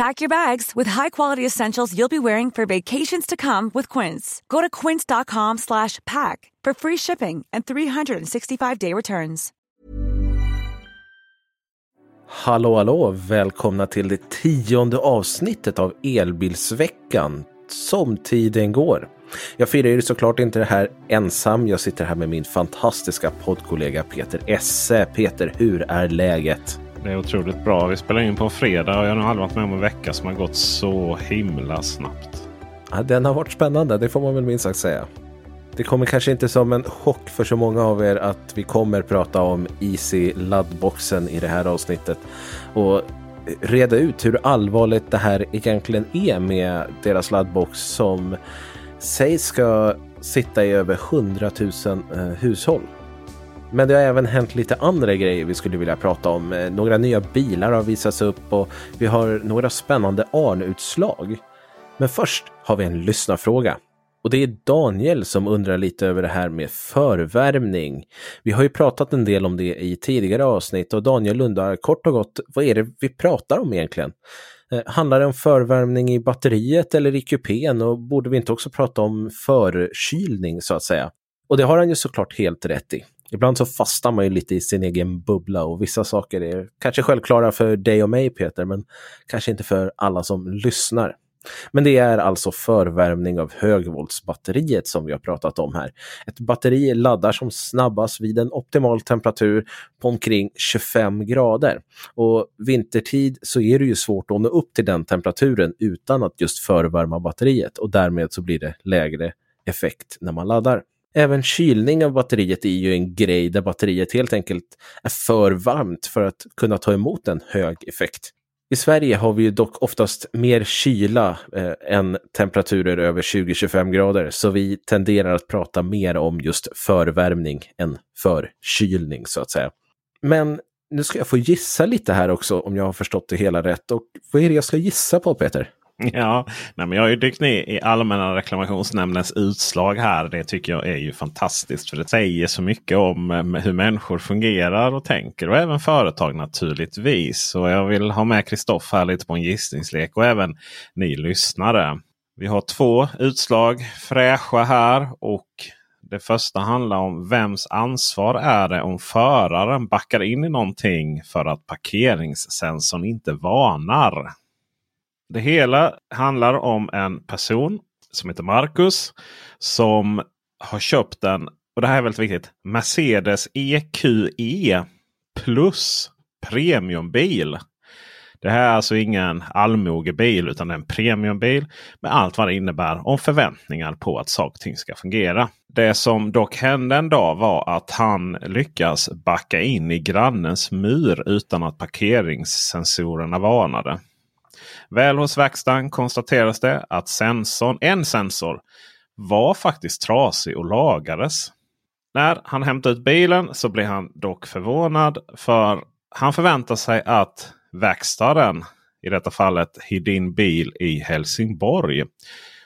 Pack your bags with high-quality essentials you'll be wearing for vacations to come with Quince. Go to quince.com slash pack for free shipping and 365-day returns. Hallå, hallå! Välkomna till det tionde avsnittet av Elbilsveckan. Som tiden går. Jag firar ju såklart inte det här ensam. Jag sitter här med min fantastiska poddkollega Peter Esse. Peter, hur är läget? Det är otroligt bra. Vi spelar in på en fredag och jag har nog aldrig varit med om en vecka som har gått så himla snabbt. Ja, den har varit spännande, det får man väl minst sagt säga. Det kommer kanske inte som en chock för så många av er att vi kommer prata om Easy laddboxen i det här avsnittet och reda ut hur allvarligt det här egentligen är med deras laddbox som sägs ska sitta i över 100 000 eh, hushåll. Men det har även hänt lite andra grejer vi skulle vilja prata om. Eh, några nya bilar har visats upp och vi har några spännande ARN-utslag. Men först har vi en lyssnarfråga. Och det är Daniel som undrar lite över det här med förvärmning. Vi har ju pratat en del om det i tidigare avsnitt och Daniel undrar kort och gott, vad är det vi pratar om egentligen? Eh, handlar det om förvärmning i batteriet eller i kupén och borde vi inte också prata om förkylning så att säga? Och det har han ju såklart helt rätt i. Ibland så fastnar man ju lite i sin egen bubbla och vissa saker är kanske självklara för dig och mig Peter, men kanske inte för alla som lyssnar. Men det är alltså förvärmning av högvoltsbatteriet som vi har pratat om här. Ett batteri laddar som snabbast vid en optimal temperatur på omkring 25 grader. Och vintertid så är det ju svårt att nå upp till den temperaturen utan att just förvärma batteriet och därmed så blir det lägre effekt när man laddar. Även kylning av batteriet är ju en grej där batteriet helt enkelt är för varmt för att kunna ta emot en hög effekt. I Sverige har vi ju dock oftast mer kyla eh, än temperaturer över 20-25 grader, så vi tenderar att prata mer om just förvärmning än förkylning så att säga. Men nu ska jag få gissa lite här också om jag har förstått det hela rätt. Och vad är det jag ska gissa på Peter? Ja, nej, men jag har ju dykt ner i Allmänna reklamationsnämndens utslag här. Det tycker jag är ju fantastiskt. För det säger så mycket om eh, hur människor fungerar och tänker. Och även företag naturligtvis. Så jag vill ha med Kristoff här lite på en gissningslek. Och även ni lyssnare. Vi har två utslag fräscha här. Och det första handlar om vems ansvar är det om föraren backar in i någonting för att parkeringssensorn inte varnar. Det hela handlar om en person som heter Marcus. Som har köpt en, och det här är väldigt viktigt, Mercedes EQE Plus premiumbil. Det här är alltså ingen allmogebil utan en premiumbil med allt vad det innebär om förväntningar på att saker och ting ska fungera. Det som dock hände en dag var att han lyckas backa in i grannens mur utan att parkeringssensorerna varnade. Väl hos verkstaden konstateras det att sensorn, en sensor var faktiskt trasig och lagades. När han hämtade ut bilen så blir han dock förvånad för han förväntar sig att verkstaden, i detta fallet Hedin Bil i Helsingborg,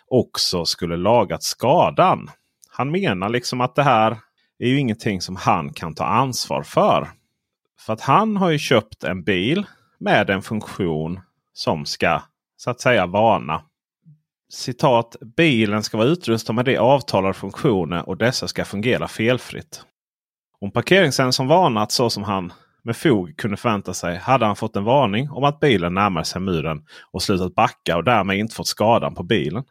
också skulle lagat skadan. Han menar liksom att det här är ju ingenting som han kan ta ansvar för. För att han har ju köpt en bil med en funktion som ska så att säga varna. Citat. Bilen ska vara utrustad med de avtalade funktioner och dessa ska fungera felfritt. Om parkeringssensorn varnat så som han med fog kunde förvänta sig hade han fått en varning om att bilen närmar sig muren och slutat backa och därmed inte fått skadan på bilen.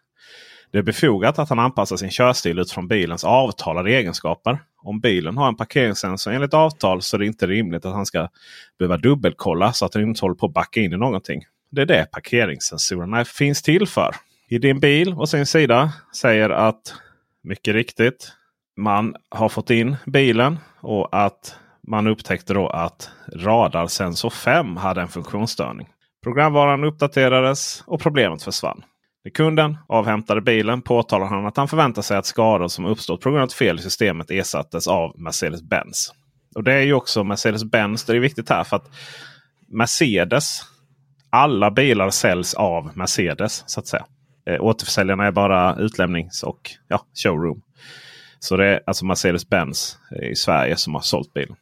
Det är befogat att han anpassar sin körstil utifrån bilens avtalade egenskaper. Om bilen har en parkeringssensor enligt avtal så är det inte rimligt att han ska behöva dubbelkolla så att den inte håller på att backa in i någonting. Det är det parkeringssensorerna finns till för. I din bil å sin sida säger att mycket riktigt man har fått in bilen och att man upptäckte då att radarsensor 5 hade en funktionsstörning. Programvaran uppdaterades och problemet försvann. När kunden avhämtade bilen påtalar han att han förväntar sig att skador som uppstått på grund av fel i systemet ersattes av Mercedes-Benz. Och det är ju också Mercedes-Benz. Det är viktigt här för att Mercedes. Alla bilar säljs av Mercedes så att säga. Eh, återförsäljarna är bara utlämnings och ja, showroom. Så det är alltså Mercedes-Benz eh, i Sverige som har sålt bilen.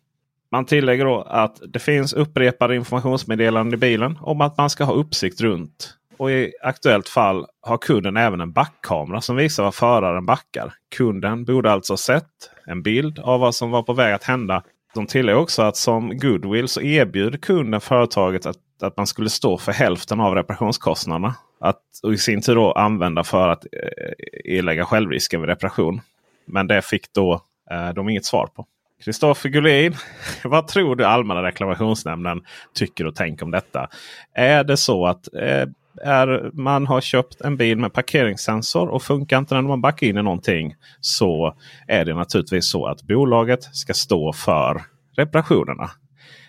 Man tillägger då att det finns upprepade informationsmeddelanden i bilen om att man ska ha uppsikt runt. Och i aktuellt fall har kunden även en backkamera som visar var föraren backar. Kunden borde alltså ha sett en bild av vad som var på väg att hända. De tillägger också att som goodwill så erbjuder kunden företaget att, att man skulle stå för hälften av reparationskostnaderna. Att och i sin tur då använda för att eh, erlägga självrisken vid reparation. Men det fick då eh, de inget svar på. Kristoffer Gullin, vad tror du Allmänna reklamationsnämnden tycker och tänker om detta? Är det så att eh, är, man har köpt en bil med parkeringssensor och funkar inte när man backar in i någonting. Så är det naturligtvis så att bolaget ska stå för reparationerna.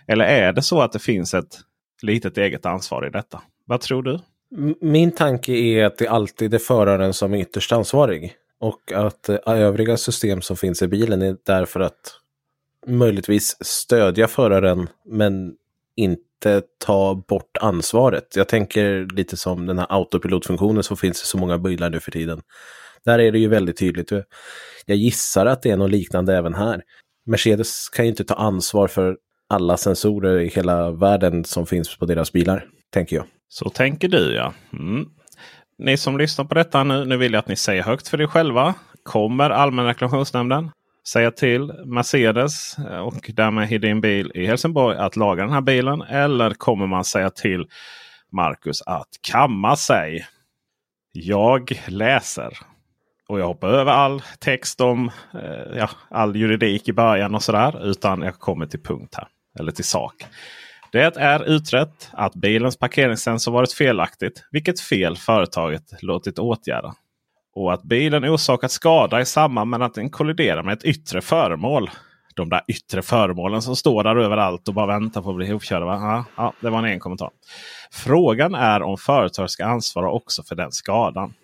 Eller är det så att det finns ett litet eget ansvar i detta? Vad tror du? Min tanke är att det alltid är föraren som är ytterst ansvarig. Och att eh, övriga system som finns i bilen är därför att möjligtvis stödja föraren men inte ta bort ansvaret. Jag tänker lite som den här autopilotfunktionen som finns i så många bilar nu för tiden. Där är det ju väldigt tydligt. Jag gissar att det är något liknande även här. Mercedes kan ju inte ta ansvar för alla sensorer i hela världen som finns på deras bilar, tänker jag. Så tänker du ja. Mm. Ni som lyssnar på detta nu, nu vill jag att ni säger högt för er själva. Kommer Allmänna reklamationsnämnden säga till Mercedes och därmed Hedin Bil i Helsingborg att laga den här bilen? Eller kommer man säga till Marcus att kamma sig? Jag läser. Och jag hoppar över all text om eh, ja, all juridik i början och sådär. Utan jag kommer till punkt här. Eller till sak. Det är utrett att bilens parkeringssensor varit felaktigt. Vilket fel företaget låtit åtgärda. Och att bilen orsakat skada i samband med att den kolliderar med ett yttre föremål. De där yttre föremålen som står där överallt och bara väntar på att bli ihopkörda. Ja, ja, det var en egen kommentar. Frågan är om företaget ska ansvara också för den skadan.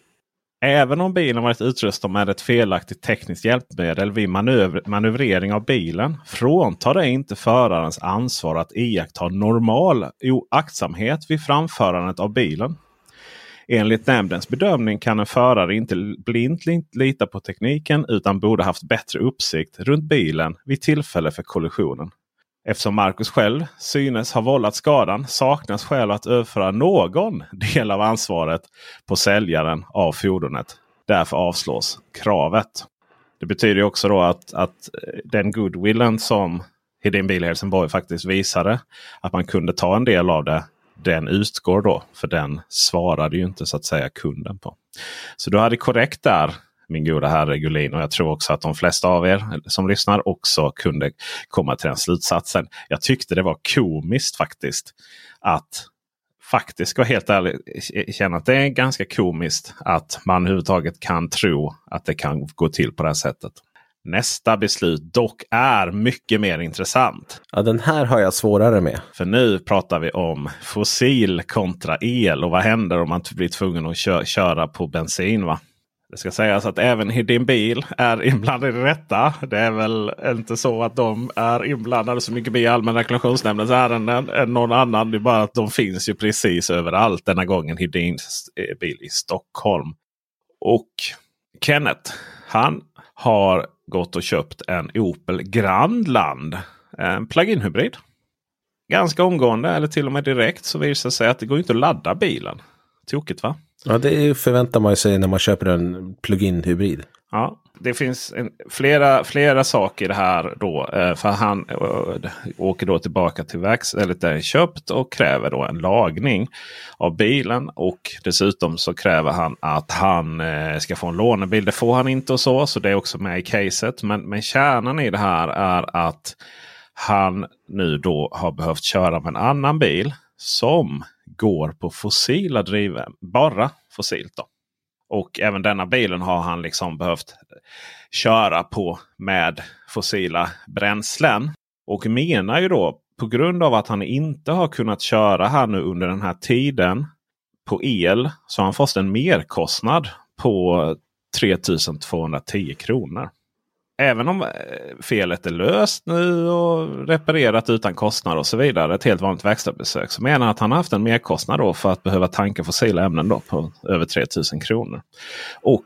Även om bilen varit utrustad med ett felaktigt tekniskt hjälpmedel vid manöver manövrering av bilen fråntar det inte förarens ansvar att iaktta normal oaktsamhet vid framförandet av bilen. Enligt nämndens bedömning kan en förare inte blint lita på tekniken utan borde haft bättre uppsikt runt bilen vid tillfälle för kollisionen. Eftersom Marcus själv synes ha vållat skadan saknas skäl att överföra någon del av ansvaret på säljaren av fordonet. Därför avslås kravet. Det betyder också då att, att eh, den goodwillen som Hedin Bil Helsingborg faktiskt visade. Att man kunde ta en del av det den utgår då. För den svarade ju inte så att säga kunden på. Så du hade korrekt där min goda herre Gullin. Och jag tror också att de flesta av er som lyssnar också kunde komma till den slutsatsen. Jag tyckte det var komiskt faktiskt. Att faktiskt ska helt ärligt känna att det är ganska komiskt att man överhuvudtaget kan tro att det kan gå till på det här sättet. Nästa beslut dock är mycket mer intressant. Ja, den här har jag svårare med. För nu pratar vi om fossil kontra el. Och vad händer om man blir tvungen att kö köra på bensin? va? Det ska sägas att även din bil är inblandad i detta. Det är väl inte så att de är inblandade så mycket i Allmänna reklamationsnämndens ärenden än någon annan. Det är bara att de finns ju precis överallt. Denna gången Hedins eh, bil i Stockholm. Och Kenneth, han har gått och köpt en Opel Grandland. En plug-in hybrid. Ganska omgående eller till och med direkt så visar det sig att det går inte att ladda bilen. Tokigt va? Ja, det förväntar man sig när man köper en plug-in hybrid. Ja, det finns en, flera, flera saker här då. Eh, för han äh, åker då tillbaka till verks eller där köpt och kräver då en lagning av bilen. Och dessutom så kräver han att han äh, ska få en lånebil. Det får han inte och så. Så det är också med i caset. Men, men kärnan i det här är att han nu då har behövt köra med en annan bil som går på fossila driven. Bara fossilt då. Och även denna bilen har han liksom behövt köra på med fossila bränslen. Och menar ju då på grund av att han inte har kunnat köra här nu under den här tiden på el så har han fått en merkostnad på 3210 kronor även om eh, felet är löst nu och reparerat utan kostnad och så vidare. Ett helt vanligt verkstadsbesök. Så menar att han har haft en merkostnad då för att behöva tanka fossila ämnen då på över 3000 kronor. Och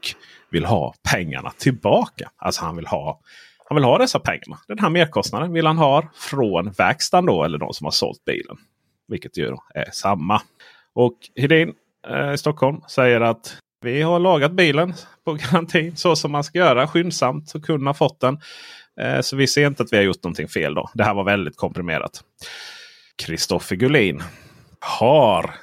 vill ha pengarna tillbaka. Alltså han vill ha han vill ha dessa pengarna. Den här merkostnaden vill han ha från verkstaden då eller de som har sålt bilen. Vilket ju är samma. Och Hedin eh, i Stockholm säger att vi har lagat bilen på garantin så som man ska göra skyndsamt. Så kunden har fått den. Eh, så vi ser inte att vi har gjort någonting fel. då. Det här var väldigt komprimerat. Kristoffer Gullin. Har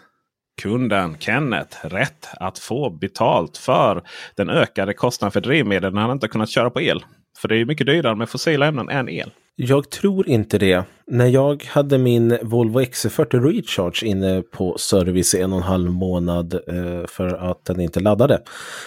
kunden Kenneth rätt att få betalt för den ökade kostnaden för drivmedel när han inte kunnat köra på el? För det är mycket dyrare med fossila ämnen än el. Jag tror inte det. När jag hade min Volvo XC40 Recharge inne på service i en och en halv månad eh, för att den inte laddade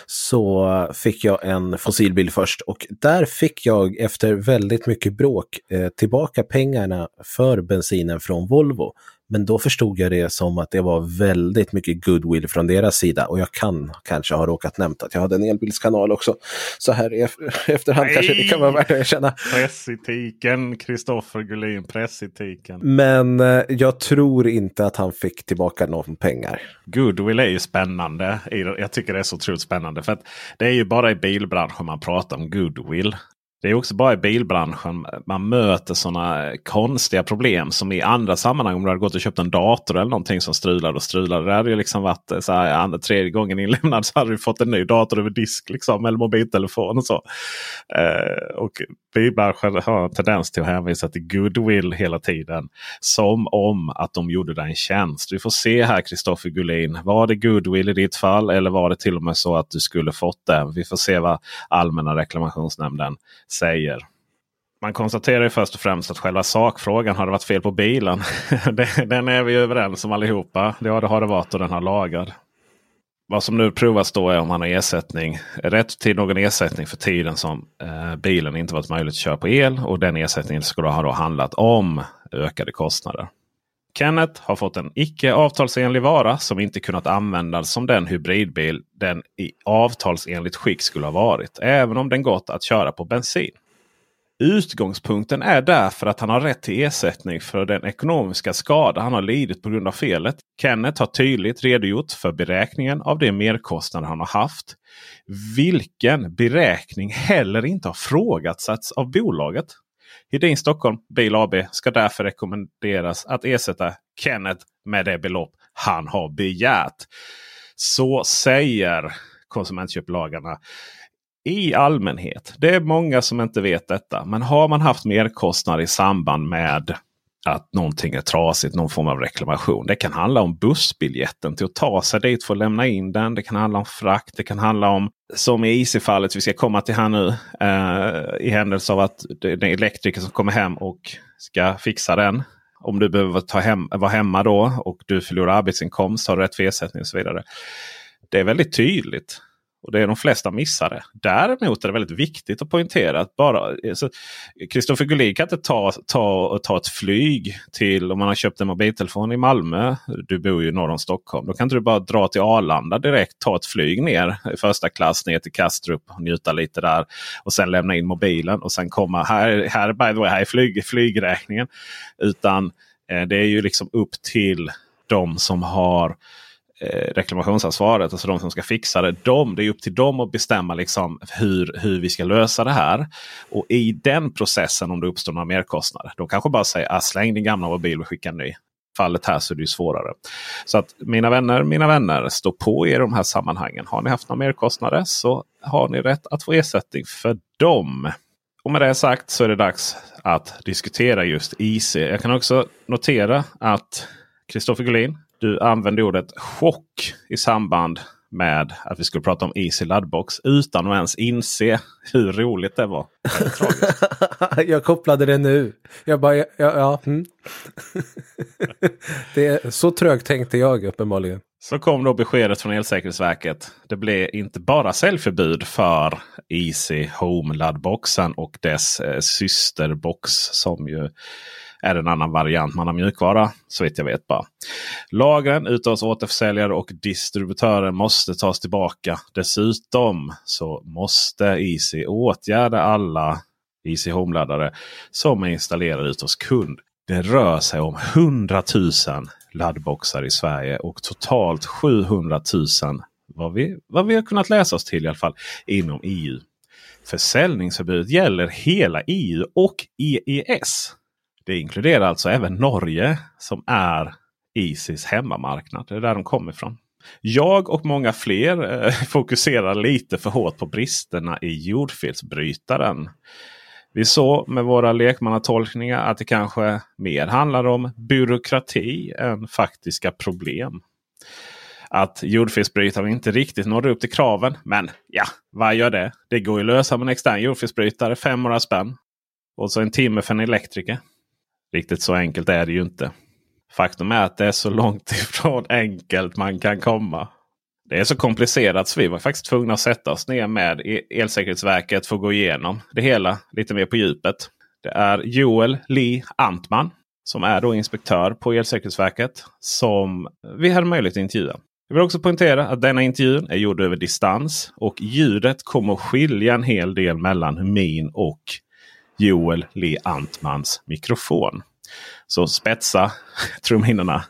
så fick jag en fossilbil först och där fick jag efter väldigt mycket bråk eh, tillbaka pengarna för bensinen från Volvo. Men då förstod jag det som att det var väldigt mycket goodwill från deras sida och jag kan kanske ha råkat nämnt att jag hade en elbilskanal också. Så här i efterhand Nej. kanske det kan vara värt att erkänna. Pressetiken, Kristoffer Gullin, pressetiken. Men eh, jag tror inte att han fick tillbaka någon pengar. Goodwill är ju spännande. Jag tycker det är så otroligt spännande. För att det är ju bara i bilbranschen man pratar om goodwill. Det är också bara i bilbranschen man möter sådana konstiga problem som i andra sammanhang. Om du hade gått och köpt en dator eller någonting som strulade och strulade. Det hade ju liksom varit eh, så här, andra, tredje gången inlämnad så hade du fått en ny dator över disk. Liksom, eller mobiltelefon och så. Eh, och bilbranschen har en tendens till att hänvisa till goodwill hela tiden. Som om att de gjorde dig en tjänst. Vi får se här Kristoffer Gullin. Var det goodwill i ditt fall eller var det till och med så att du skulle fått det? Vi får se vad Allmänna reklamationsnämnden säger. Man konstaterar ju först och främst att själva sakfrågan har det varit fel på bilen. den är vi överens om allihopa. Ja, det har det varit och den har lagar. Vad som nu provas då är om han har ersättning, rätt till någon ersättning för tiden som eh, bilen inte varit möjligt att köra på el. Och den ersättningen skulle ha då handlat om ökade kostnader. Kenneth har fått en icke avtalsenlig vara som inte kunnat användas som den hybridbil den i avtalsenligt skick skulle ha varit. Även om den gått att köra på bensin. Utgångspunkten är därför att han har rätt till ersättning för den ekonomiska skada han har lidit på grund av felet. Kenneth har tydligt redogjort för beräkningen av de merkostnader han har haft. Vilken beräkning heller inte har frågatsatts av bolaget. Hedin Stockholm Bil AB ska därför rekommenderas att ersätta Kenneth med det belopp han har begärt. Så säger konsumentköplagarna i allmänhet. Det är många som inte vet detta. Men har man haft merkostnader i samband med att någonting är trasigt, någon form av reklamation. Det kan handla om bussbiljetten till att ta sig dit för att lämna in den. Det kan handla om frakt. Det kan handla om, som i IC-fallet vi ska komma till här nu, eh, i händelse av att det är elektriker som kommer hem och ska fixa den. Om du behöver ta hem, vara hemma då och du förlorar arbetsinkomst, har rätt för ersättning och så vidare. Det är väldigt tydligt. Och det är de flesta missade. Däremot är det väldigt viktigt att poängtera att bara Kristoffer Gullin kan inte ta, ta, ta ett flyg till om man har köpt en mobiltelefon i Malmö. Du bor ju norr om Stockholm. Då kan inte du bara dra till Arlanda direkt. Ta ett flyg ner i första klass ner till Kastrup och njuta lite där. Och sen lämna in mobilen och sen komma. Här, här, by the way, här är flyg, flygräkningen. Utan eh, det är ju liksom upp till de som har eh, reklamationsansvaret, alltså de som ska fixa det. De, det är upp till dem att bestämma liksom hur, hur vi ska lösa det här. Och i den processen om det uppstår några merkostnader. De kanske bara säger ah, släng din gamla mobil och skicka en ny. Fallet här så är det ju svårare. Så att mina vänner, mina vänner, stå på er i de här sammanhangen. Har ni haft några merkostnader så har ni rätt att få ersättning för dem. Och med det sagt så är det dags att diskutera just IC. Jag kan också notera att Kristoffer Gullin, du använde ordet chock i samband med att vi skulle prata om Easy Laddbox utan att ens inse hur roligt det var. jag kopplade det nu. Jag bara, ja, ja mm. det är, så trögt tänkte jag uppenbarligen. Så kom då beskedet från Elsäkerhetsverket. Det blev inte bara säljförbud för Easy Home laddboxen och dess eh, systerbox som ju är en annan variant. Man har mjukvara så vitt jag vet bara. Lagren ute hos återförsäljare och distributörer måste tas tillbaka. Dessutom så måste Easy åtgärda alla Easy Home-laddare som är installerade ute hos kund. Det rör sig om 100 000 laddboxar i Sverige och totalt 700 000 vad vi, vad vi har kunnat läsa oss till i alla fall inom EU. Försäljningsförbudet gäller hela EU och EES. Det inkluderar alltså även Norge som är Isis hemmamarknad. Det är där de kommer ifrån. Jag och många fler eh, fokuserar lite för hårt på bristerna i jordfelsbrytaren. Vi såg med våra lekmannatolkningar att det kanske mer handlar om byråkrati än faktiska problem. Att jordfelsbrytaren inte riktigt nådde upp till kraven. Men ja, vad gör det? Det går ju att lösa med en extern jordfelsbrytare. 500 spänn. Och så en timme för en elektriker. Riktigt så enkelt är det ju inte. Faktum är att det är så långt ifrån enkelt man kan komma. Det är så komplicerat så vi var faktiskt tvungna att sätta oss ner med Elsäkerhetsverket för att gå igenom det hela lite mer på djupet. Det är Joel Lee Antman som är då inspektör på Elsäkerhetsverket som vi hade möjlighet att intervjua. Jag vill också poängtera att denna intervjun är gjord över distans och ljudet kommer att skilja en hel del mellan min och Joel Lee Antmans mikrofon. Så spetsa trumhinnorna.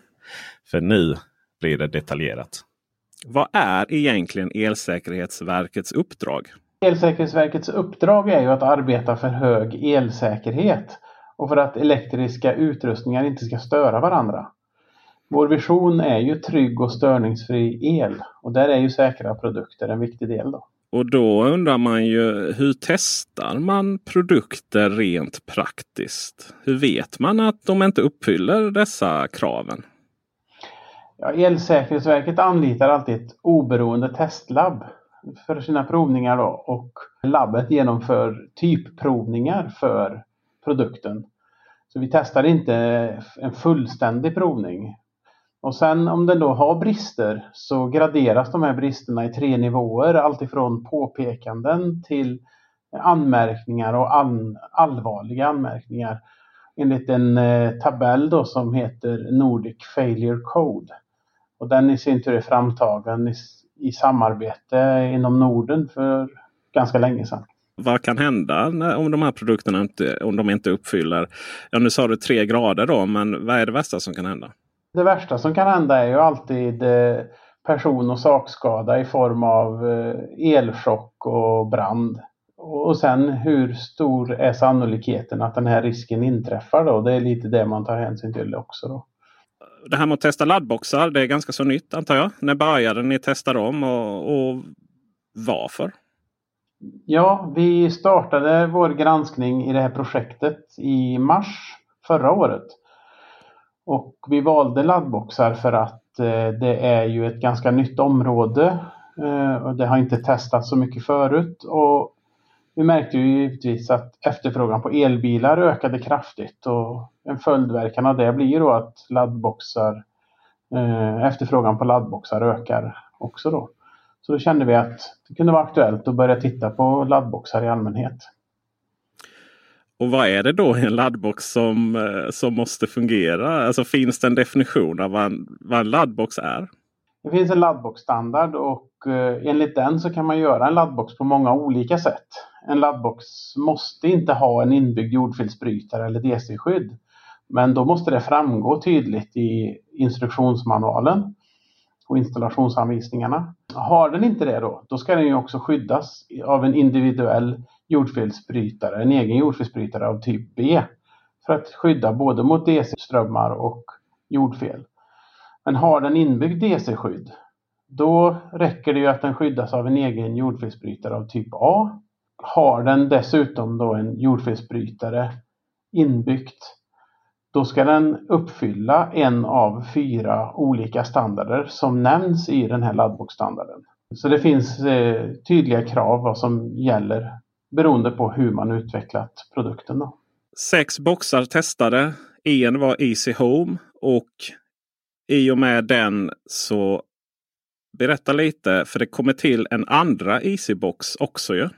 För nu blir det detaljerat. Vad är egentligen Elsäkerhetsverkets uppdrag? Elsäkerhetsverkets uppdrag är ju att arbeta för hög elsäkerhet och för att elektriska utrustningar inte ska störa varandra. Vår vision är ju trygg och störningsfri el och där är ju säkra produkter en viktig del. Då. Och då undrar man ju hur testar man produkter rent praktiskt? Hur vet man att de inte uppfyller dessa kraven? Ja, Elsäkerhetsverket anlitar alltid ett oberoende testlabb för sina provningar då, och labbet genomför typprovningar för produkten. Så vi testar inte en fullständig provning och sen om den då har brister så graderas de här bristerna i tre nivåer. Alltifrån påpekanden till anmärkningar och an, allvarliga anmärkningar enligt en eh, tabell då som heter Nordic Failure Code. Och den i sin tur är framtagen i, i samarbete inom Norden för ganska länge sedan. Vad kan hända när, om de här produkterna inte, om de inte uppfyller, ja nu sa du tre grader då, men vad är det värsta som kan hända? Det värsta som kan hända är ju alltid eh, person och sakskada i form av eh, elchock och brand. Och sen hur stor är sannolikheten att den här risken inträffar då? Det är lite det man tar hänsyn till också. Då. Det här med att testa laddboxar, det är ganska så nytt antar jag. När började ni testa dem och, och varför? Ja, vi startade vår granskning i det här projektet i mars förra året. Och vi valde laddboxar för att eh, det är ju ett ganska nytt område. Eh, och det har inte testats så mycket förut. Och vi märkte ju givetvis att efterfrågan på elbilar ökade kraftigt och en följdverkan av det blir då att laddboxar, eh, efterfrågan på laddboxar ökar också då. Så då kände vi att det kunde vara aktuellt att börja titta på laddboxar i allmänhet. Och vad är det då i en laddbox som, eh, som måste fungera? Alltså finns det en definition av vad en, vad en laddbox är? Det finns en laddboxstandard och eh, enligt den så kan man göra en laddbox på många olika sätt. En laddbox måste inte ha en inbyggd jordfelsbrytare eller DC-skydd. Men då måste det framgå tydligt i instruktionsmanualen. och installationsanvisningarna. Har den inte det då, då ska den ju också skyddas av en individuell jordfelsbrytare, en egen jordfelsbrytare av typ B. För att skydda både mot DC-strömmar och jordfel. Men har den inbyggd DC-skydd, då räcker det ju att den skyddas av en egen jordfelsbrytare av typ A. Har den dessutom då en jordfelsbrytare inbyggt, då ska den uppfylla en av fyra olika standarder som nämns i den här laddboxstandarden. Så det finns eh, tydliga krav vad som gäller beroende på hur man utvecklat produkten. Då. Sex boxar testade. En var Easy Home och i och med den så berätta lite för det kommer till en andra Easybox också ju.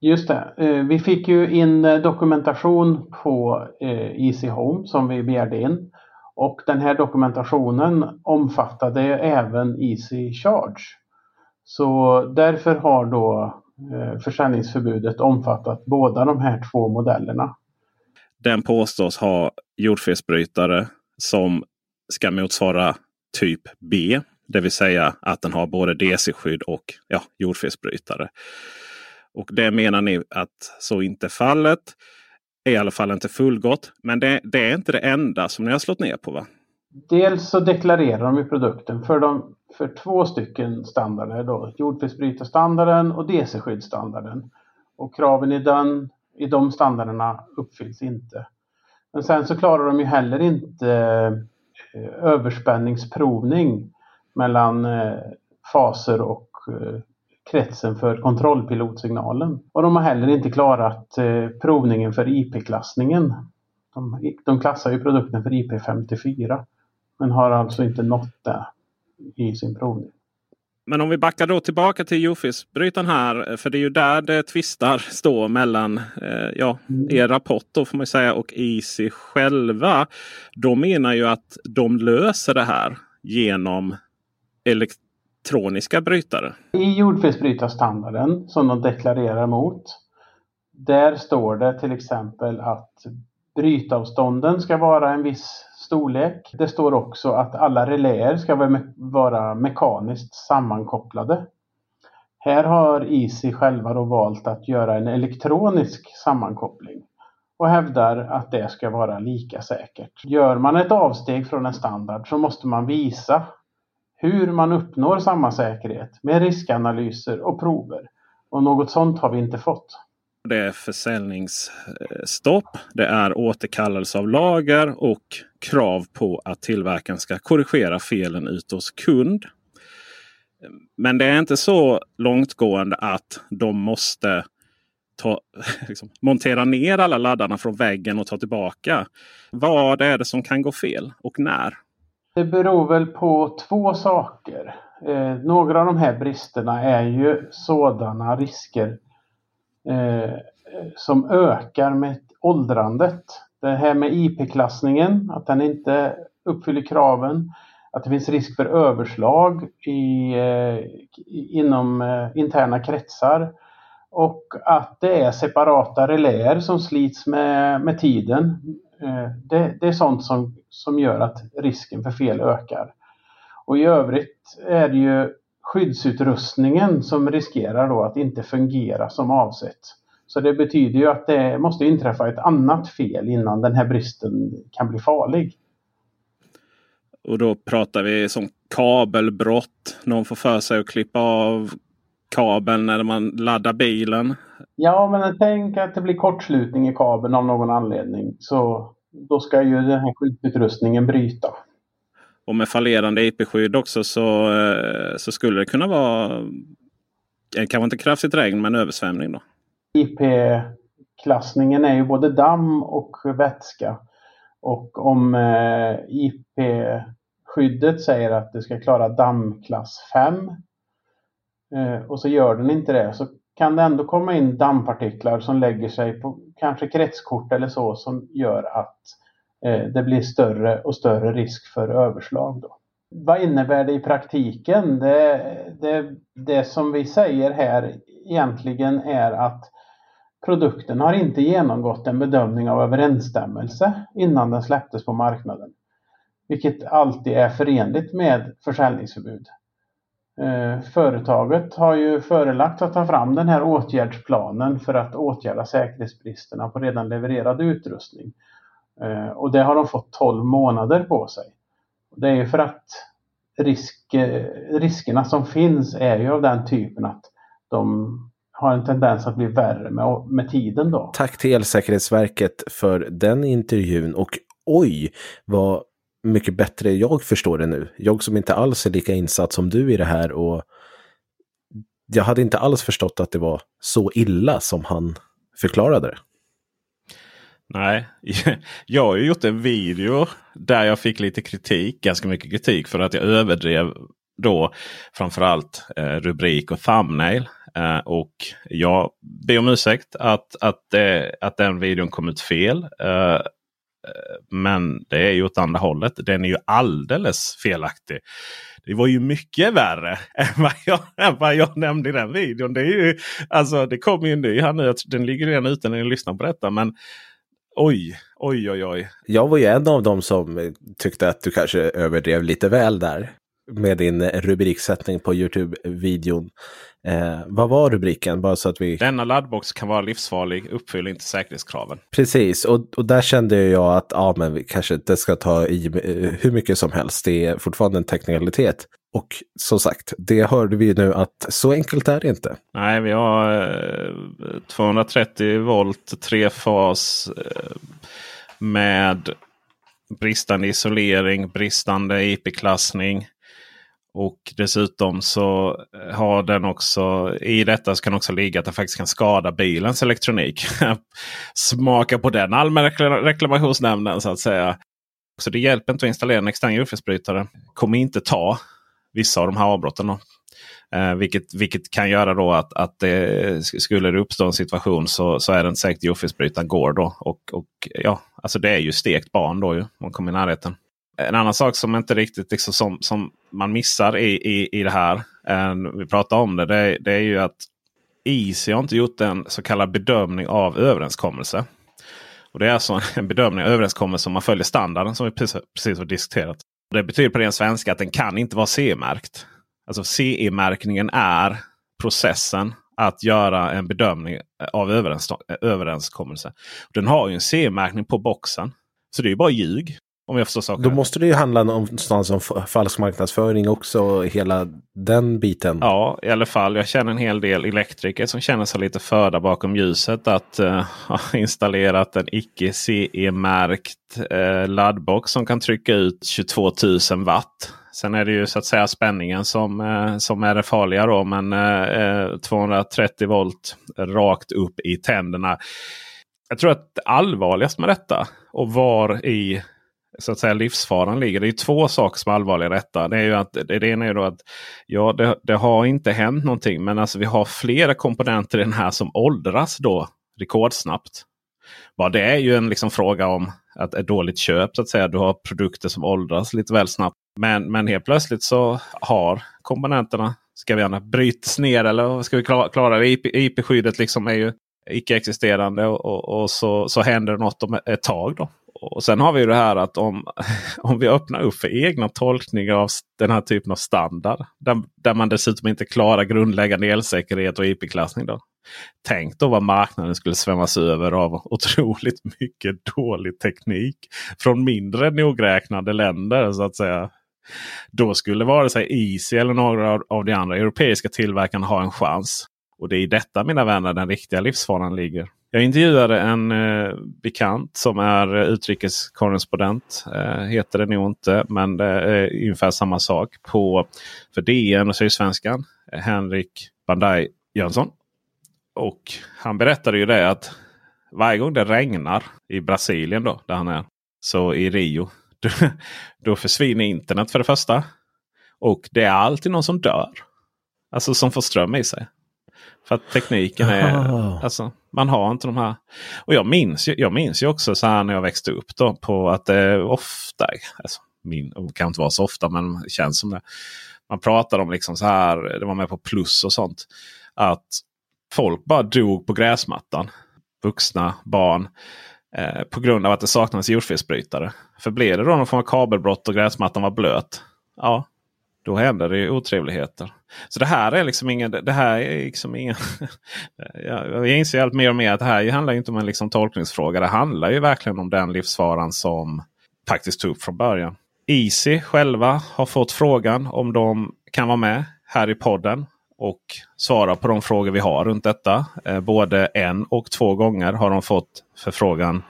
Just det. Eh, vi fick ju in eh, dokumentation på eh, Easy Home som vi begärde in. Och den här dokumentationen omfattade även Easy Charge. Så därför har då försäljningsförbudet omfattat båda de här två modellerna. Den påstås ha jordfelsbrytare som ska motsvara typ B. Det vill säga att den har både DC-skydd och ja, jordfelsbrytare. Och det menar ni att så inte är fallet. Är i alla fall inte fullgott. Men det, det, är inte det enda som ni har slått ner på va? Dels så deklarerar de i produkten för, de, för två stycken standarder. Då, jordfelsbrytarstandarden och DC-skyddsstandarden. Och kraven i, den, i de standarderna uppfylls inte. Men sen så klarar de ju heller inte eh, överspänningsprovning mellan eh, faser och eh, kretsen för kontrollpilotsignalen. Och de har heller inte klarat eh, provningen för IP-klassningen. De, de klassar ju produkten för IP54 men har alltså inte nått det i sin provning. Men om vi backar då tillbaka till Jofis-brytaren här. För det är ju där det tvistar står mellan eh, ja, mm. er rapport då får man säga och Easy själva. De menar ju att de löser det här genom elektroniska brytare. I jordfelsbrytarstandarden som de deklarerar mot. Där står det till exempel att brytavstånden ska vara en viss storlek. Det står också att alla reläer ska vara mekaniskt sammankopplade. Här har Easy själva då valt att göra en elektronisk sammankoppling och hävdar att det ska vara lika säkert. Gör man ett avsteg från en standard så måste man visa hur man uppnår samma säkerhet med riskanalyser och prover. Och något sånt har vi inte fått. Det är försäljningsstopp. Det är återkallelse av lager och krav på att tillverkaren ska korrigera felen ut hos kund. Men det är inte så långtgående att de måste ta, liksom, montera ner alla laddarna från väggen och ta tillbaka. Vad är det som kan gå fel och när? Det beror väl på två saker. Eh, några av de här bristerna är ju sådana risker eh, som ökar med åldrandet. Det här med IP-klassningen, att den inte uppfyller kraven. Att det finns risk för överslag i, eh, inom eh, interna kretsar. Och att det är separata reläer som slits med, med tiden. Eh, det, det, är sånt som, som gör att risken för fel ökar. Och i övrigt är det ju skyddsutrustningen som riskerar då att inte fungera som avsett. Så det betyder ju att det måste inträffa ett annat fel innan den här bristen kan bli farlig. Och då pratar vi som kabelbrott. Någon får för sig att klippa av kabeln när man laddar bilen. Ja, men tänk att det blir kortslutning i kabeln av någon anledning. Så då ska ju den här skyddsutrustningen bryta. Och med fallerande IP-skydd också så, eh, så skulle det kunna vara eh, kanske inte kraftigt regn men översvämning. då. IP-klassningen är ju både damm och vätska. Och om eh, IP-skyddet säger att det ska klara dammklass 5 och så gör den inte det så kan det ändå komma in dammpartiklar som lägger sig på kanske kretskort eller så som gör att eh, Eh, det blir större och större risk för överslag. Då. Vad innebär det i praktiken? Det, det, det som vi säger här egentligen är att produkten har inte genomgått en bedömning av överensstämmelse innan den släpptes på marknaden. Vilket alltid är förenligt med försäljningsförbud. Eh, företaget har ju förelagt att ta fram den här åtgärdsplanen för att åtgärda säkerhetsbristerna på redan levererad utrustning. Eh, och det har de fått 12 månader på sig. Det är ju för att risk, eh, riskerna som finns är ju av den typen att de har en tendens att bli värre med, med tiden då. Tack till Elsäkerhetsverket för den intervjun och oj vad mycket bättre jag förstår det nu. Jag som inte alls är lika insatt som du i det här och jag hade inte alls förstått att det var så illa som han förklarade det. Nej, jag har ju gjort en video där jag fick lite kritik, ganska mycket kritik för att jag överdrev då framförallt eh, rubrik och thumbnail. Eh, och jag ber om ursäkt att, att, eh, att den videon kom ut fel. Eh, men det är ju åt andra hållet. Den är ju alldeles felaktig. Det var ju mycket värre än vad jag, än vad jag nämnde i den videon. Det, är ju, alltså, det kommer ju en ny här nu. Den ligger redan ute när ni lyssnar på detta. Men oj, oj, oj, oj. Jag var ju en av dem som tyckte att du kanske överdrev lite väl där med din rubriksättning på Youtube-videon. Eh, vad var rubriken? Bara så att vi... Denna laddbox kan vara livsfarlig, uppfyller inte säkerhetskraven. Precis, och, och där kände jag att ja, men vi kanske inte ska ta i eh, hur mycket som helst. Det är fortfarande en teknikalitet. Och som sagt, det hörde vi nu att så enkelt är det inte. Nej, vi har eh, 230 volt, trefas eh, med bristande isolering, bristande IP-klassning. Och dessutom så eh, har den också i detta så kan också ligga att den faktiskt kan skada bilens elektronik. Smaka på den allmänna reklamationsnämnden så att säga. Så det hjälper inte att installera en extern jordfelsbrytare. Kommer inte ta vissa av de här avbrotten. Då. Eh, vilket, vilket kan göra då att, att det, skulle det uppstå en situation så, så är det inte säkert att djurfelsbrytaren går då. Och, och ja, alltså det är ju stekt barn då ju. Man kommer i närheten. En annan sak som inte riktigt liksom, som, som man missar i, i, i det här. Eh, vi pratar om det, det. Det är ju att Easy har inte gjort en så kallad bedömning av överenskommelse. Och Det är alltså en bedömning av överenskommelse om man följer standarden som vi precis, precis har diskuterat. Det betyder på ren svenska att den kan inte vara CE-märkt. Alltså CE-märkningen är processen att göra en bedömning av överenskommelse. Den har ju en CE-märkning på boxen. Så det är ju bara ljug. Om jag förstår saken. Då måste det ju handla någonstans om falsk marknadsföring också, hela den biten. Ja, i alla fall. Jag känner en hel del elektriker som känner sig lite förda bakom ljuset. Att uh, ha installerat en icke CE-märkt uh, laddbox som kan trycka ut 22 000 watt. Sen är det ju så att säga spänningen som, uh, som är det farliga då. Men 230 volt rakt upp i tänderna. Jag tror att det allvarligast med detta och var i så att säga livsfaran ligger. Det är två saker som är allvarliga i detta. Det, är ju att, det ena är då att ja, det, det, har inte hänt någonting. Men alltså vi har flera komponenter i den här som åldras då rekordsnabbt. Bara det är ju en liksom fråga om att ett dåligt köp. så att säga. Du har produkter som åldras lite väl snabbt. Men, men helt plötsligt så har komponenterna, ska vi gärna bryts ner eller ska vi klara, klara det? IP, IP-skyddet liksom är ju icke-existerande och, och, och, så, så händer något om ett tag. då. Och sen har vi det här att om, om vi öppnar upp för egna tolkningar av den här typen av standard. Där, där man dessutom inte klarar grundläggande elsäkerhet och IP-klassning. Då. Tänk då vad marknaden skulle svämmas över av otroligt mycket dålig teknik. Från mindre nogräknade länder så att säga. Då skulle vare sig Easy eller några av de andra europeiska tillverkarna ha en chans. Och det är i detta mina vänner den riktiga livsfaran ligger. Jag intervjuade en eh, bekant som är utrikeskorrespondent. Eh, heter det nog inte, men det är ungefär samma sak. På, för DN och Sydsvenskan. Henrik Bandai Jönsson. Och han berättade ju det att varje gång det regnar i Brasilien då, där han är. Så i Rio. Då, då försvinner internet för det första. Och det är alltid någon som dör. Alltså som får ström i sig. För att tekniken är... Oh. Alltså, man har inte de här. Och jag minns, jag minns ju också så här när jag växte upp då på att det ofta, alltså, min, det kan inte vara så ofta men det känns som det. Man pratade om liksom så här, det var med på plus och sånt. Att folk bara dog på gräsmattan. Vuxna, barn. Eh, på grund av att det saknades jordfelsbrytare. För blev det då någon form av kabelbrott och gräsmattan var blöt. Ja, då händer det otrevligheter. Så det här är liksom ingen... Det här är liksom ingen jag inser allt mer och mer att det här handlar inte om en liksom tolkningsfråga. Det handlar ju verkligen om den livsfaran som faktiskt tog upp från början. Easy själva har fått frågan om de kan vara med här i podden och svara på de frågor vi har runt detta. Eh, både en och två gånger har de fått förfrågan.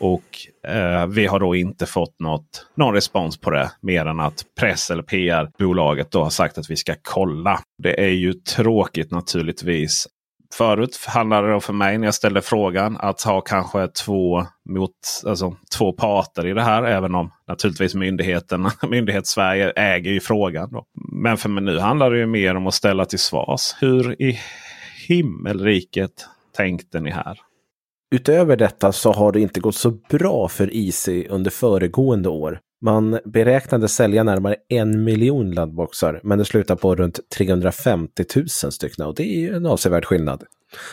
Och eh, vi har då inte fått något, någon respons på det. Mer än att press eller PR-bolaget då har sagt att vi ska kolla. Det är ju tråkigt naturligtvis förut handlade det för mig när jag ställde frågan att ha kanske två, mot, alltså, två parter i det här. Även om naturligtvis myndigheten, myndighets-Sverige äger ju frågan. Då. Men för mig nu handlar det ju mer om att ställa till svars. Hur i himmelriket tänkte ni här? Utöver detta så har det inte gått så bra för Easy under föregående år. Man beräknade sälja närmare en miljon laddboxar, men det slutar på runt 350 000 stycken och det är ju en avsevärd skillnad.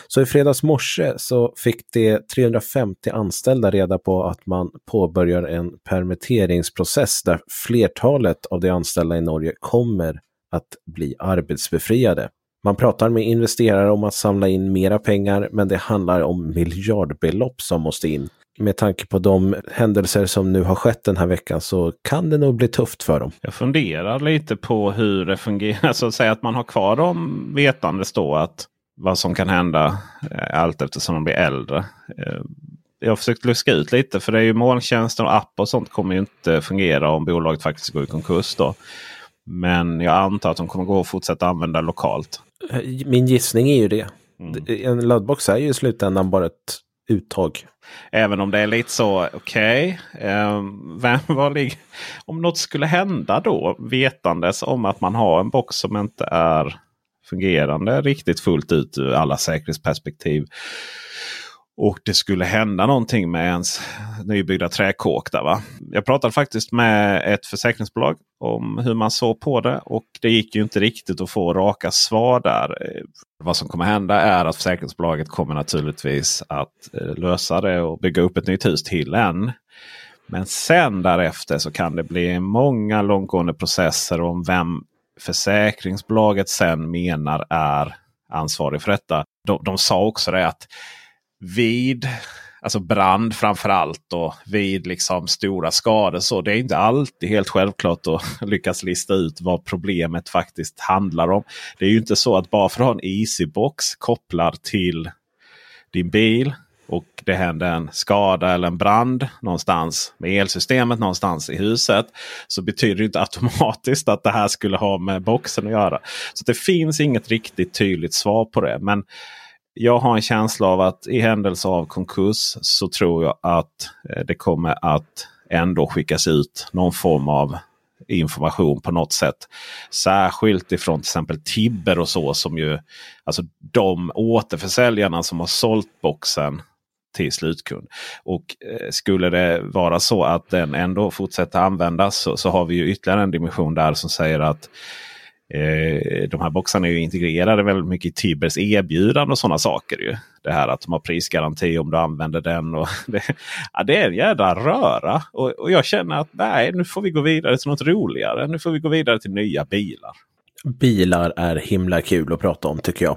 Så i fredags morse så fick de 350 anställda reda på att man påbörjar en permitteringsprocess där flertalet av de anställda i Norge kommer att bli arbetsbefriade. Man pratar med investerare om att samla in mera pengar, men det handlar om miljardbelopp som måste in med tanke på de händelser som nu har skett den här veckan så kan det nog bli tufft för dem. Jag funderar lite på hur det fungerar. Så att säga att man har kvar dem vetandes då att vad som kan hända eh, allt eftersom de blir äldre. Eh, jag har försökt luska ut lite för det är ju molntjänster och app och sånt kommer ju inte fungera om bolaget faktiskt går i konkurs. då. Men jag antar att de kommer gå att fortsätta använda lokalt. Eh, min gissning är ju det. Mm. En laddbox är ju i slutändan bara ett uttag. Även om det är lite så, okej, okay, eh, om något skulle hända då vetandes om att man har en box som inte är fungerande riktigt fullt ut ur alla säkerhetsperspektiv och det skulle hända någonting med ens nybyggda träkåk. Där, va? Jag pratade faktiskt med ett försäkringsbolag om hur man såg på det. Och det gick ju inte riktigt att få raka svar där. Vad som kommer hända är att försäkringsbolaget kommer naturligtvis att eh, lösa det och bygga upp ett nytt hus till en. Men sen därefter så kan det bli många långtgående processer om vem försäkringsbolaget sen menar är ansvarig för detta. De, de sa också det att vid alltså brand framför allt och vid liksom stora skador. Så det är inte alltid helt självklart att lyckas lista ut vad problemet faktiskt handlar om. Det är ju inte så att bara för att ha en Easybox kopplad till din bil och det händer en skada eller en brand någonstans med elsystemet någonstans i huset. Så betyder det inte automatiskt att det här skulle ha med boxen att göra. Så det finns inget riktigt tydligt svar på det. Men jag har en känsla av att i händelse av konkurs så tror jag att eh, det kommer att ändå skickas ut någon form av information på något sätt. Särskilt ifrån till exempel Tibber och så som ju alltså de återförsäljarna som har sålt boxen till slutkund. Och eh, skulle det vara så att den ändå fortsätter användas så, så har vi ju ytterligare en dimension där som säger att Eh, de här boxarna är ju integrerade väldigt mycket i Tibers erbjudande och sådana saker. Ju. Det här att de har prisgaranti om du använder den. Och det, ja, det är en jädra röra. Och, och, jag känner att nej, nu får vi gå vidare till något roligare. Nu får vi gå vidare till nya bilar. Bilar är himla kul att prata om tycker jag.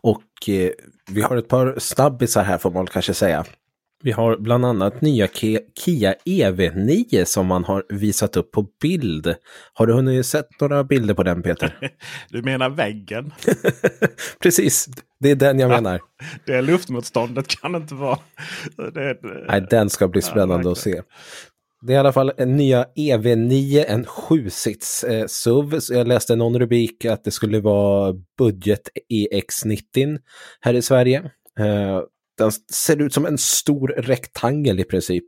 Och eh, vi har ett par snabbisar här får man kanske säga. Vi har bland annat nya Kia EV9 som man har visat upp på bild. Har du hunnit sett några bilder på den Peter? Du menar väggen? Precis, det är den jag menar. Det luftmotståndet kan inte vara... Det, Nej, den ska bli spännande att se. Det är i alla fall en nya EV9, en sjusits eh, SUV. Så jag läste någon rubrik att det skulle vara budget EX90 här i Sverige. Eh, den ser ut som en stor rektangel i princip.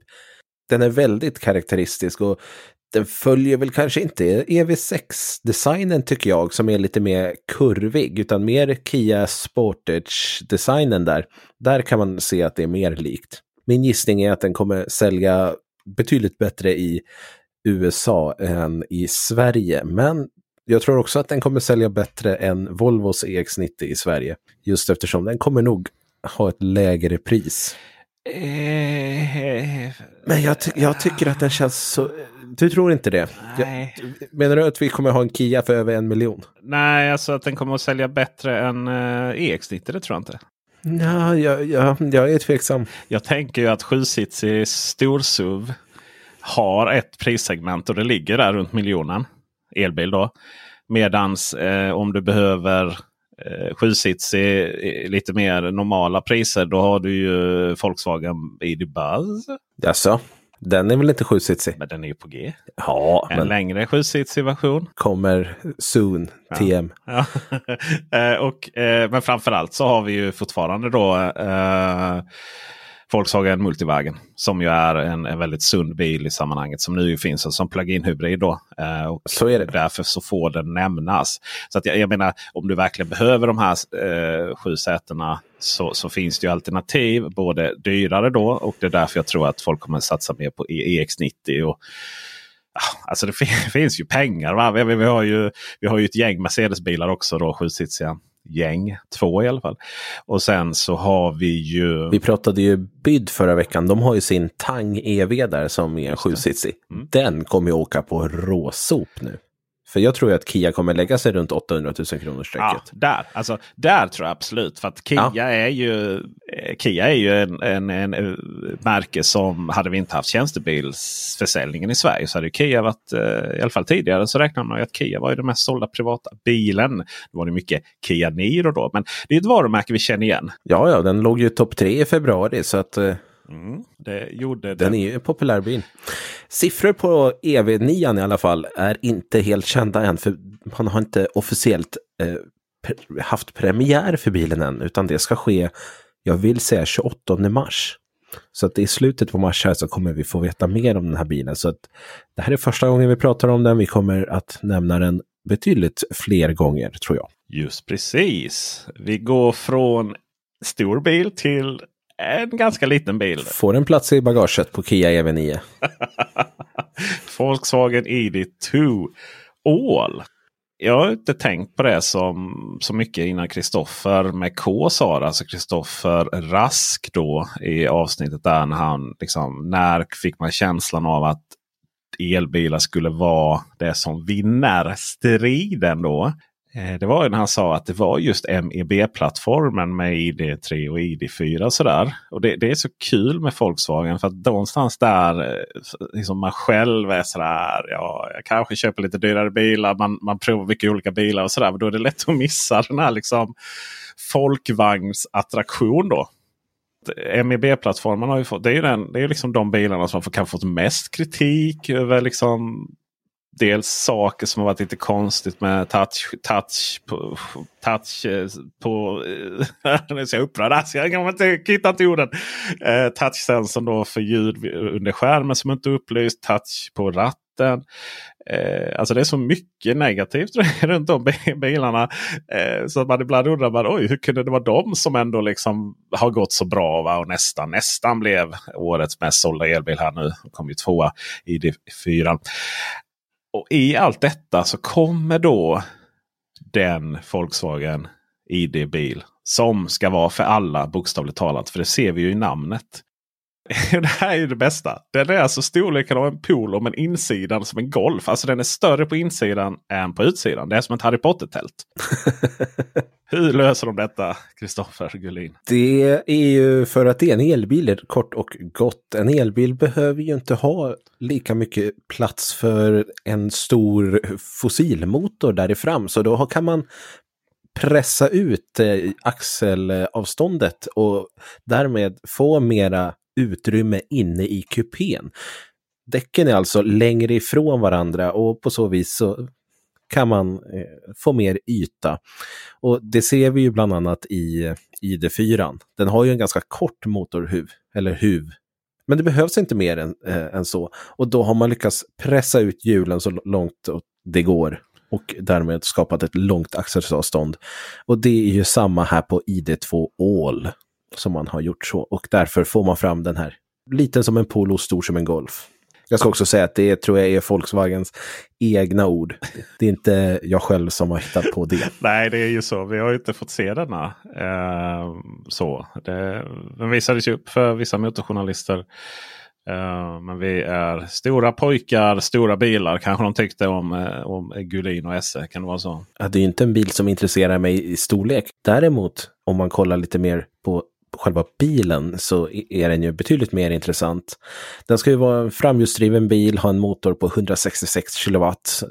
Den är väldigt karaktäristisk och den följer väl kanske inte EV6-designen tycker jag som är lite mer kurvig utan mer Kia Sportage-designen där. Där kan man se att det är mer likt. Min gissning är att den kommer sälja betydligt bättre i USA än i Sverige. Men jag tror också att den kommer sälja bättre än Volvos EX90 i Sverige. Just eftersom den kommer nog ha ett lägre pris. Eh, Men jag, ty jag tycker att den känns så... Du tror inte det? Nej. Jag, menar du att vi kommer ha en Kia för över en miljon? Nej, alltså att den kommer att sälja bättre än eh, EX90, det tror jag inte. Ja, jag, jag, jag är tveksam. Jag tänker ju att 7-sitsig storsuv har ett prissegment och det ligger där runt miljonen. Elbil då. Medans eh, om du behöver eh, 7-sitsig eh, lite mer normala priser då har du ju Volkswagen ID Buzz. Alltså, den är väl inte sjusitsig? Men den är ju på G. Ja, En men längre 7-sitsig version. kommer soon, TM. Ja. Eh, och, eh, men framförallt så har vi ju fortfarande då eh, Volkswagen Multivagen. Som ju är en, en väldigt sund bil i sammanhanget. Som nu finns som plug-in hybrid. Då. Eh, och Så är det. Därför så får den nämnas. Så att jag, jag menar om du verkligen behöver de här eh, sju sätena. Så, så finns det ju alternativ. Både dyrare då och det är därför jag tror att folk kommer satsa mer på E- EX90. Och, Ah, Alltså det fin- finns ju pengar. Va? Vi, har ju, vi har ju ett gäng Mercedes-bilar också. då Sjusitsiga gäng. Två i alla fall. Och sen så har vi ju... Vi pratade ju Byd förra veckan. De har ju sin Tang EV där som är en sjusitsig. Mm. Den kommer ju åka på råsop nu. För jag tror att Kia kommer lägga sig runt 800 000 kronor Ja, strecket. där, alltså, där tror jag absolut. För att Kia Ja. är ju, eh, Kia är ju en, en, en, eh, märke som hade vi inte haft tjänstebilsförsäljningen i Sverige så hade ju Kia varit, eh, i alla fall tidigare så räknar man att Kia var ju den mest sålda privata bilen. Det var det mycket Kia Niro då. Men det är ett varumärke vi känner igen. Ja, ja, den låg ju topp tre i februari så att Mm, det gjorde den den. är ju en populär bil. Siffror på EV9 i alla fall är inte helt kända än för man har inte officiellt eh, haft premiär för bilen än utan det ska ske, jag vill säga 28 mars. Så att i slutet på mars här så kommer vi få veta mer om den här bilen. Så att det här är första gången vi pratar om den. Vi kommer att nämna den betydligt fler gånger tror jag. Just precis. Vi går från stor bil till en ganska liten bil. Får en plats i bagaget på Kia E EV9. Volkswagen ID2 All. jag har inte tänkt på det som så mycket innan Kristoffer med K sa det. Alltså Kristoffer Rask då i avsnittet där när han liksom, när fick man känslan av att elbilar skulle vara det som vinner striden då. Eh, det var ju när han sa att det var just MEB-plattformen med ID3 och ID4. Och sådär. Och det, det, är så kul med Volkswagen för att någonstans där eh, liksom man själv är sådär. Ja, jag kanske köper lite dyrare bilar. Man, man provar mycket olika bilar och sådär. Men då är det lätt att missa den här liksom folkvagnsattraktion då. MEB-plattformen har ju fått, det är ju den, det är liksom de bilarna som kan fått mest kritik över liksom dels saker som har varit lite konstigt med touch, touch på, touch eh, på eh, nu är jag upprörd. Alltså, jag kan inte hitta inte orden. Eh, touchsensorn då för ljud under skärmen som inte är upplyst. Touch på ratten. Eh, alltså det är så mycket negativt runt om bilarna. Eh, så att man ibland undrar man, oj hur kunde det vara de som ändå liksom har gått så bra va? och nästan nästan blev årets mest sålda elbil här nu. Kom ju tvåa i D4. Och i allt detta så kommer då den Volkswagen ID-bil som ska vara för alla bokstavligt talat. För det ser vi ju i namnet. det här är ju det bästa. Den är alltså storleken av en polo men insidan som en Golf. Alltså den är större på insidan än på utsidan. Det är som ett Harry Potter-tält. Hur löser de detta, Kristoffer Gullin? Det är ju för att det är en elbil, kort och gott. En elbil behöver ju inte ha lika mycket plats för en stor fossilmotor där i fram. Så då kan man pressa ut eh, axelavståndet och därmed få mera utrymme inne i kupén. Däcken är alltså längre ifrån varandra och på så vis så kan man eh, få mer yta. Och det ser vi ju bland annat i ID4. Den har ju en ganska kort motorhuv, eller huv. Men det behövs inte mer än, eh, än så. Och då har man lyckats pressa ut hjulen så långt det går och därmed skapat ett långt axelavstånd. Och det är ju samma här på ID2 All som man har gjort så och därför får man fram den här liten som en polo, stor som en golf. Jag ska också säga att det tror jag är Volkswagens egna ord. Det är inte jag själv som har hittat på det. Nej, det är ju så. Vi har ju inte fått se denna. Eh, så. Det, den visades ju upp för vissa motorjournalister. Uh, men vi är stora pojkar, stora bilar. Kanske de tyckte om, uh, om Gulin och Esse. Kan det vara så? Ja, det är inte en bil som intresserar mig i storlek. Däremot om man kollar lite mer på själva bilen så är den ju betydligt mer intressant. Den ska ju vara en framhjulsdriven bil, ha en motor på 166 kilowatt,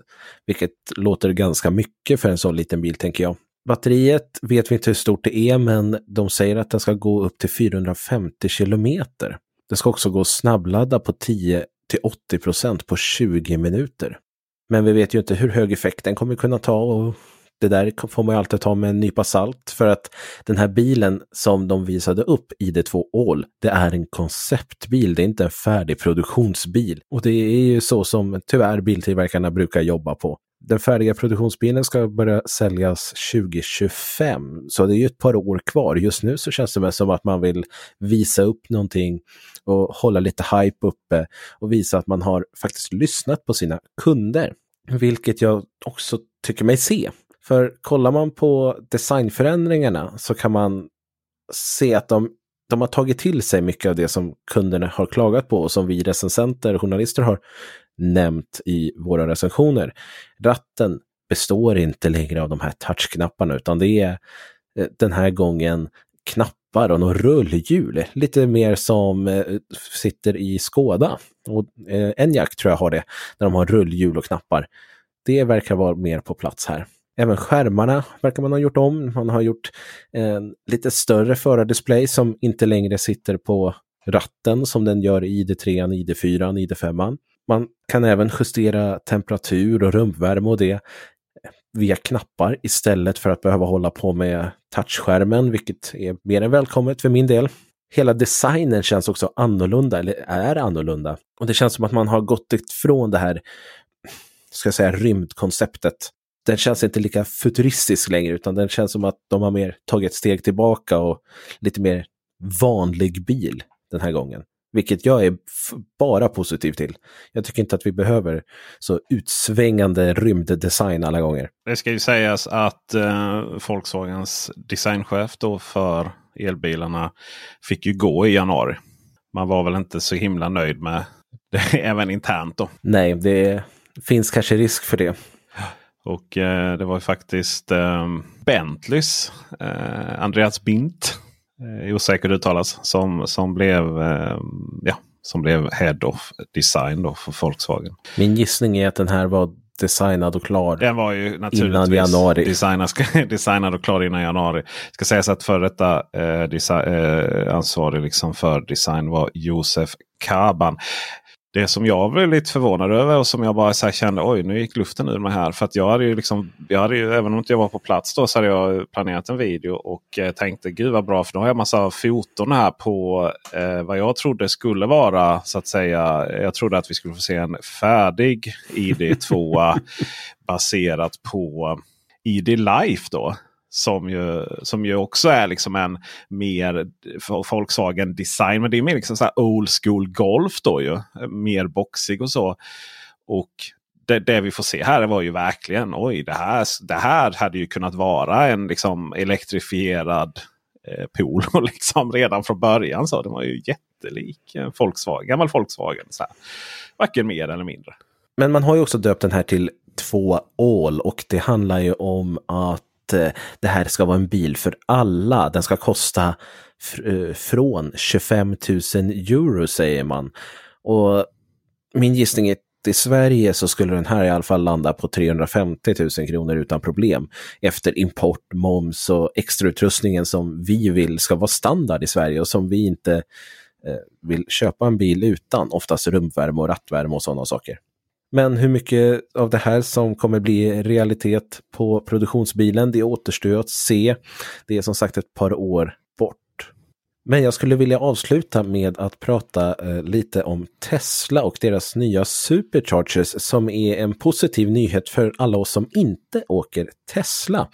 vilket låter ganska mycket för en sån liten bil tänker jag. Batteriet vet vi inte hur stort det är, men de säger att den ska gå upp till 450 kilometer. Den ska också gå snabbladda på 10 till 80 procent på 20 minuter. Men vi vet ju inte hur hög effekt den kommer kunna ta och det där får man ju alltid ta med en nypa salt för att den här bilen som de visade upp, ID2 All, det är en konceptbil, det är inte en färdig produktionsbil. Och det är ju så som tyvärr biltillverkarna brukar jobba på. Den färdiga produktionsbilen ska börja säljas 2025, så det är ju ett par år kvar. Just nu så känns det som att man vill visa upp någonting och hålla lite hype uppe och visa att man har faktiskt lyssnat på sina kunder. Vilket jag också tycker mig se. För kollar man på designförändringarna så kan man se att de, de har tagit till sig mycket av det som kunderna har klagat på och som vi recensenter och journalister har nämnt i våra recensioner. Ratten består inte längre av de här touchknapparna utan det är eh, den här gången knappar och något rullhjul. Lite mer som eh, sitter i Skåda. Och eh, Enyaq tror jag har det, där de har rullhjul och knappar. Det verkar vara mer på plats här. Även skärmarna verkar man ha gjort om. Man har gjort en lite större förardisplay som inte längre sitter på ratten som den gör i ID3, ID4, ID5. Man kan även justera temperatur och rumvärme och det eh, via knappar istället för att behöva hålla på med touchskärmen, vilket är mer än välkommet för min del. Hela designen känns också annorlunda, eller är annorlunda. Och det känns som att man har gått ifrån det här, ska jag säga, rymdkonceptet den känns inte lika futuristisk längre utan den känns som att de har mer tagit ett steg tillbaka och lite mer vanlig bil den här gången. Vilket jag är bara positiv till. Jag tycker inte att vi behöver så utsvängande rymddesign alla gånger. Det ska ju sägas att eh, Volkswagens designchef då för elbilarna fick ju gå i januari. Man var väl inte så himla nöjd med det även internt då. Nej, det finns kanske risk för det. Och eh, det var ju faktiskt eh, Bentleys eh, Andreas Bint eh, osäkert uttalas. Som, som, blev, eh, ja, som blev Head of Design då för Volkswagen. Min gissning är att den här var designad och klar Den var ju naturligtvis innan januari. Designad, designad och klar innan januari. Ska sägas att för detta eh, design, eh, ansvarig liksom för design var Josef Kaban det som jag blev lite förvånad över och som jag bara så kände oj nu gick luften ur mig här. För att jag hade ju liksom, jag hade ju, även om inte jag var på plats då så hade jag planerat en video och eh, tänkte gud vad bra för nu har jag massa foton här på eh, vad jag trodde skulle vara så att säga. Jag trodde att vi skulle få se en färdig ID2 baserat på ID Life då. Som ju, som ju också är liksom en mer Volkswagen design. Men det är mer liksom så old school Golf då ju. Mer boxig och så. Och det, det, vi får se här var ju verkligen oj det här, det här hade ju kunnat vara en liksom elektrifierad eh, pool. liksom redan från början. så Det var ju jättelik en Volkswagen, gammal Volkswagen. Så här. Varken mer eller mindre. Men man har ju också döpt den här till 2 All och det handlar ju om att Eh, det här ska vara en bil för alla. Den ska kosta eh, från 25 000 euro säger man. Och min gissning är att i Sverige så skulle den här i alla fall landa på 350 000 kronor utan problem. Efter import, moms och extrautrustningen som vi vill ska vara standard i Sverige och som vi inte eh, vill köpa en bil utan. Oftast rumvärme och rattvärme och sådana saker. Men hur mycket av det här som kommer bli realitet på produktionsbilen, det återstår att se. Det är som sagt ett par år bort. Men jag skulle vilja avsluta med att prata eh, lite om Tesla och deras nya Superchargers som är en positiv nyhet för alla oss som inte åker Tesla.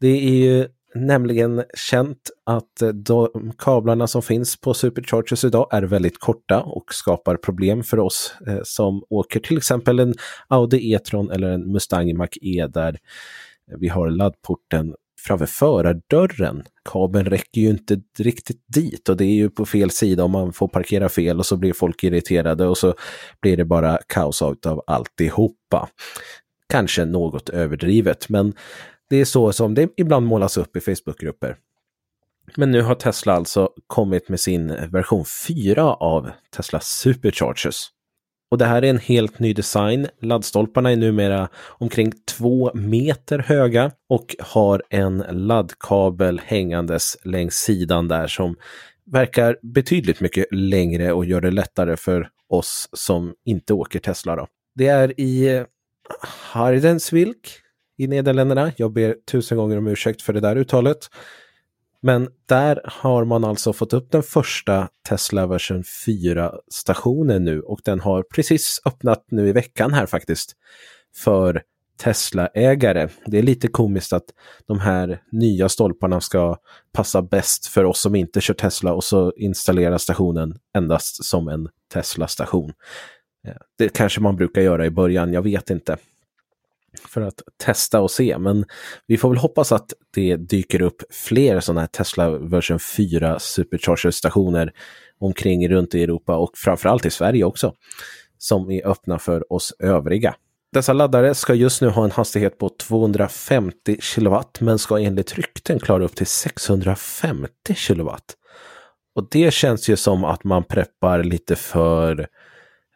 Det är ju nämligen känt att eh, de kablarna som finns på Superchargers idag är väldigt korta och skapar problem för oss eh, som åker till exempel en Audi E-tron eller en Mustang Mach-E där vi har laddporten framför förardörren. Kabeln räcker ju inte riktigt dit och det är ju på fel sida om man får parkera fel och så blir folk irriterade och så blir det bara kaos av alltihopa. Kanske något överdrivet men det är så som det ibland målas upp i Facebookgrupper. Men nu har Tesla alltså kommit med sin version 4 av Tesla Superchargers. Och det här är en helt ny design. Laddstolparna är numera omkring två meter höga och har en laddkabel hängandes längs sidan där som verkar betydligt mycket längre och gör det lättare för oss som inte åker Tesla. Då. Det är i Hardensvilk i Nederländerna. Jag ber tusen gånger om ursäkt för det där uttalet. Men där har man alltså fått upp den första Tesla version 4-stationen nu och den har precis öppnat nu i veckan här faktiskt för Tesla-ägare. Det är lite komiskt att de här nya stolparna ska passa bäst för oss som inte kör Tesla och så installerar stationen endast som en Tesla-station. Eh, det kanske man brukar göra i början, jag vet inte för att testa och se. Men vi får väl hoppas att det dyker upp fler sådana här Tesla version 4 supercharger-stationer omkring runt i Europa och framförallt i Sverige också, som är öppna för oss övriga. Dessa laddare ska just nu ha en hastighet på 250 kW men ska enligt rykten klara upp till 650 kW. Och det känns ju som att man preppar lite för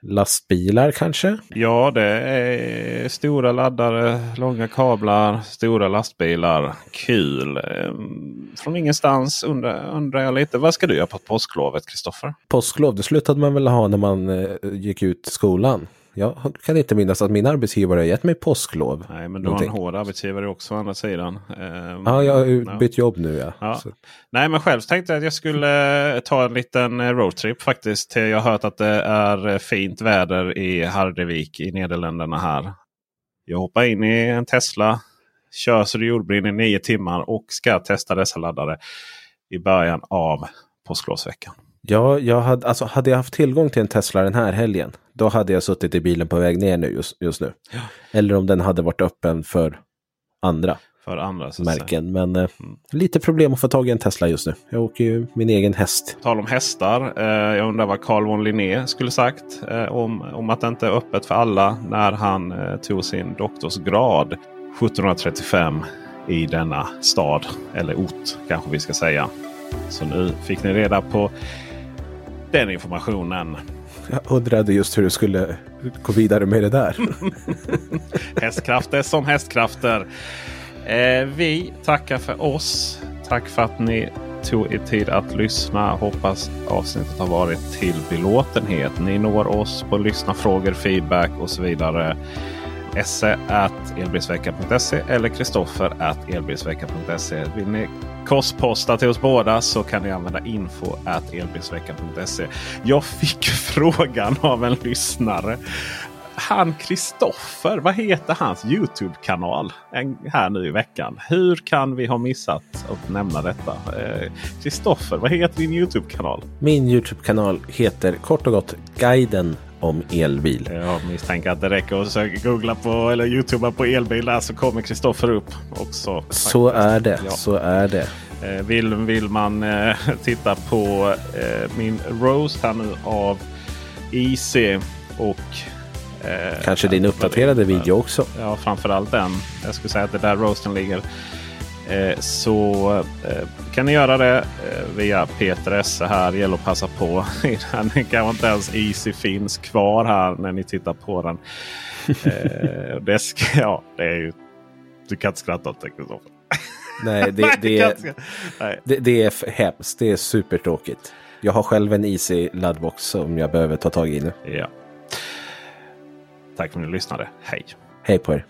lastbilar kanske? Ja, det är stora laddare, långa kablar, stora lastbilar. Kul! Ehm, från ingenstans undrar, undrar jag lite. Vad ska du göra på påsklovet, Kristoffer? Påsklov, det slutade man väl ha när man eh, gick ut skolan. Jag kan inte minnas att min arbetsgivare har gett mig påsklov. Nej, men du har en hård arbetsgivare också å andra sidan. Um, ja, jag har bytt jobb nu. Ja. ja. Nej, men själv tänkte jag att jag skulle eh, ta en liten eh, roadtrip faktiskt. Jag har hört att det är eh, fint väder i Hardevik i Nederländerna här. Jag hoppar in i en Tesla, kör så det jordbrinner i nio timmar och ska testa dessa laddare i början av påsklovsveckan. Ja, jag hade, alltså, hade jag haft tillgång till en Tesla den här helgen, då hade jag suttit i bilen på väg ner nu just, just nu. Ja. Eller om den hade varit öppen för andra För andra märken. Men eh, lite problem att få tag i en Tesla just nu. Jag åker ju min egen häst. På tal om hästar. Eh, jag undrar vad Carl von Linné skulle sagt eh, om, om att det inte är öppet för alla när han eh, tog sin doktorsgrad 1735 i denna stad. Eller ort kanske vi ska säga. Så nu fick ni reda på den informationen. Jag undrade just hur du skulle gå vidare med det där. Hästkrafter som hästkrafter. Eh, vi tackar för oss. Tack för att ni tog er tid att lyssna. Hoppas avsnittet har varit till belåtenhet. Ni når oss på lyssnafrågor, feedback och så vidare esse eller kristoffer.elbilsveckan.se. elbilsveckan.se. Vill ni kostposta till oss båda så kan ni använda info elbilsveckan.se. Jag fick frågan av en lyssnare. Han Kristoffer, vad heter hans Youtube-kanal här nu i veckan? Hur kan vi ha missat att nämna detta? Eh, Kristoffer, vad heter din Youtube-kanal? Min Youtube-kanal heter kort och gott Guiden om elbil. Jag misstänker att det räcker att söka, googla på eller youtuba på elbil där så kommer Kristoffer upp också. Så är det. Ja. Så är det. Eh, Vill, vill man eh, titta på eh, min roast här nu av IC och eh, Kanske din uppdaterade video också. Ja, framförallt den. Jag skulle säga att det är där roasten ligger. Eh, så eh, kan ni göra det eh, via Peter Esse här. Det gäller att passa på. Den kanske inte ens Easy finns kvar här när ni tittar på den. Det, ska, ja, det är ju, du kan inte skratta åt det Kristoffer. Nej, det, det, är, det, det är hemskt. Det är supertråkigt. Jag har själv en Easy laddbox som jag behöver ta tag i nu. Ja. Tack för att ni lyssnade. Hej! Hej på er.